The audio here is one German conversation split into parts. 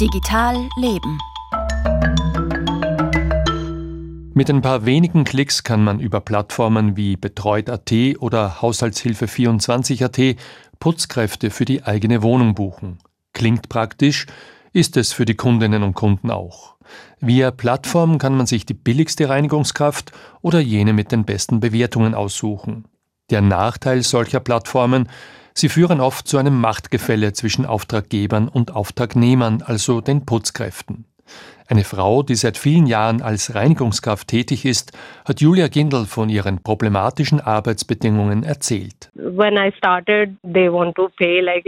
Digital Leben. Mit ein paar wenigen Klicks kann man über Plattformen wie Betreut.at oder Haushaltshilfe24.at Putzkräfte für die eigene Wohnung buchen. Klingt praktisch, ist es für die Kundinnen und Kunden auch. Via Plattform kann man sich die billigste Reinigungskraft oder jene mit den besten Bewertungen aussuchen. Der Nachteil solcher Plattformen, sie führen oft zu einem Machtgefälle zwischen Auftraggebern und Auftragnehmern, also den Putzkräften. Eine Frau, die seit vielen Jahren als Reinigungskraft tätig ist, hat Julia Gindel von ihren problematischen Arbeitsbedingungen erzählt. Started, like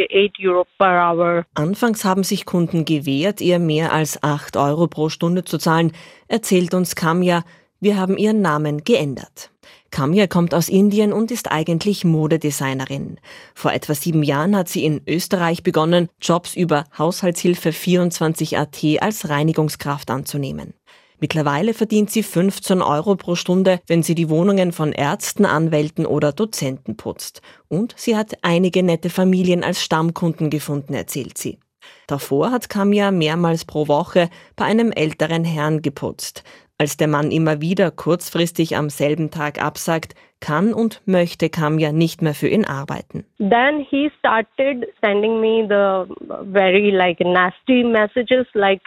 Anfangs haben sich Kunden gewehrt, ihr mehr als 8 Euro pro Stunde zu zahlen, erzählt uns Kamja. Wir haben ihren Namen geändert. Kamya kommt aus Indien und ist eigentlich Modedesignerin. Vor etwa sieben Jahren hat sie in Österreich begonnen, Jobs über Haushaltshilfe 24.at als Reinigungskraft anzunehmen. Mittlerweile verdient sie 15 Euro pro Stunde, wenn sie die Wohnungen von Ärzten, Anwälten oder Dozenten putzt. Und sie hat einige nette Familien als Stammkunden gefunden, erzählt sie. Davor hat Kamia mehrmals pro Woche bei einem älteren Herrn geputzt. Als der Mann immer wieder kurzfristig am selben Tag absagt, kann und möchte Kamya nicht mehr für ihn arbeiten. Then he started sending me the very like nasty messages like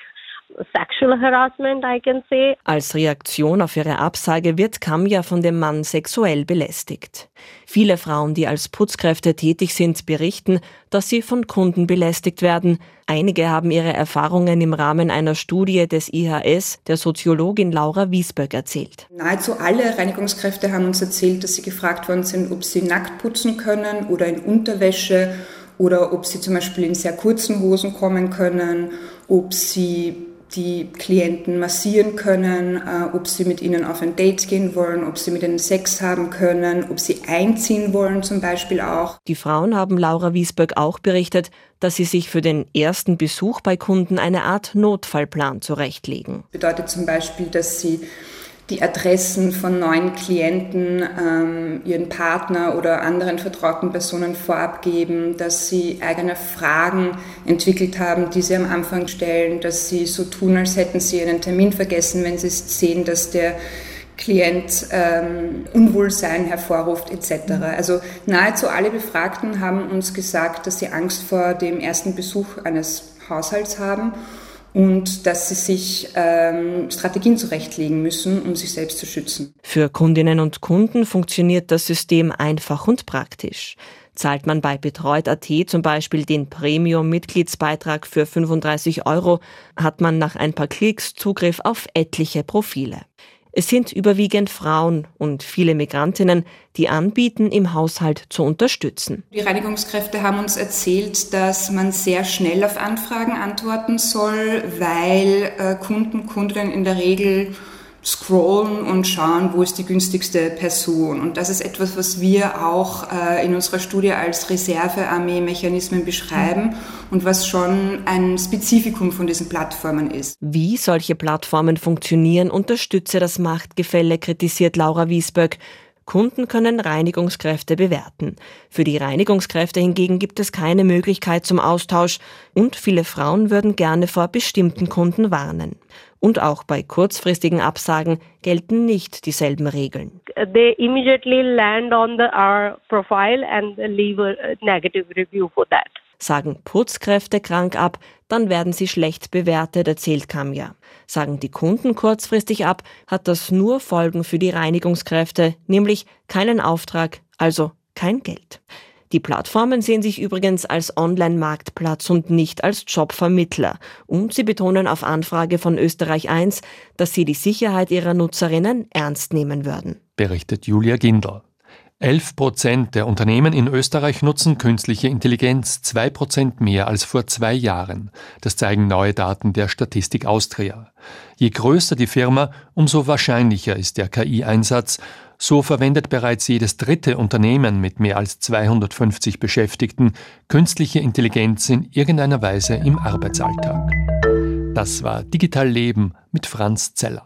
sexual harassment, I can say. Als Reaktion auf ihre Absage wird Kamja von dem Mann sexuell belästigt. Viele Frauen, die als Putzkräfte tätig sind, berichten, dass sie von Kunden belästigt werden. Einige haben ihre Erfahrungen im Rahmen einer Studie des IHS der Soziologin Laura Wiesberg erzählt. Nahezu alle Reinigungskräfte haben uns erzählt, dass sie gefragt worden sind, ob sie nackt putzen können oder in Unterwäsche oder ob sie zum Beispiel in sehr kurzen Hosen kommen können, ob sie die Klienten massieren können, äh, ob sie mit ihnen auf ein Date gehen wollen, ob sie mit ihnen Sex haben können, ob sie einziehen wollen zum Beispiel auch. Die Frauen haben Laura Wiesberg auch berichtet, dass sie sich für den ersten Besuch bei Kunden eine Art Notfallplan zurechtlegen. Bedeutet zum Beispiel, dass sie die Adressen von neuen Klienten ähm, ihren Partner oder anderen vertrauten Personen vorab geben, dass sie eigene Fragen entwickelt haben, die sie am Anfang stellen, dass sie so tun, als hätten sie einen Termin vergessen, wenn sie sehen, dass der Klient ähm, Unwohlsein hervorruft etc. Also nahezu alle Befragten haben uns gesagt, dass sie Angst vor dem ersten Besuch eines Haushalts haben und dass sie sich ähm, Strategien zurechtlegen müssen, um sich selbst zu schützen. Für Kundinnen und Kunden funktioniert das System einfach und praktisch. Zahlt man bei Betreut.at zum Beispiel den Premium-Mitgliedsbeitrag für 35 Euro, hat man nach ein paar Klicks Zugriff auf etliche Profile. Es sind überwiegend Frauen und viele Migrantinnen, die anbieten, im Haushalt zu unterstützen. Die Reinigungskräfte haben uns erzählt, dass man sehr schnell auf Anfragen antworten soll, weil äh, Kunden, Kundinnen in der Regel scrollen und schauen, wo ist die günstigste Person. Und das ist etwas, was wir auch äh, in unserer Studie als Reservearmee-Mechanismen beschreiben und was schon ein Spezifikum von diesen Plattformen ist. Wie solche Plattformen funktionieren, unterstütze das Machtgefälle, kritisiert Laura Wiesböck. Kunden können Reinigungskräfte bewerten. Für die Reinigungskräfte hingegen gibt es keine Möglichkeit zum Austausch und viele Frauen würden gerne vor bestimmten Kunden warnen. Und auch bei kurzfristigen Absagen gelten nicht dieselben Regeln. They immediately land on the our profile and leave a negative review for that. Sagen Putzkräfte krank ab, dann werden sie schlecht bewertet, erzählt Kamja. Sagen die Kunden kurzfristig ab, hat das nur Folgen für die Reinigungskräfte, nämlich keinen Auftrag, also kein Geld. Die Plattformen sehen sich übrigens als Online-Marktplatz und nicht als Jobvermittler. Und sie betonen auf Anfrage von Österreich 1, dass sie die Sicherheit ihrer Nutzerinnen ernst nehmen würden. Berichtet Julia Gindel. 11 Prozent der Unternehmen in Österreich nutzen künstliche Intelligenz, zwei Prozent mehr als vor zwei Jahren. Das zeigen neue Daten der Statistik Austria. Je größer die Firma, umso wahrscheinlicher ist der KI-Einsatz. So verwendet bereits jedes dritte Unternehmen mit mehr als 250 Beschäftigten künstliche Intelligenz in irgendeiner Weise im Arbeitsalltag. Das war Digital Leben mit Franz Zeller.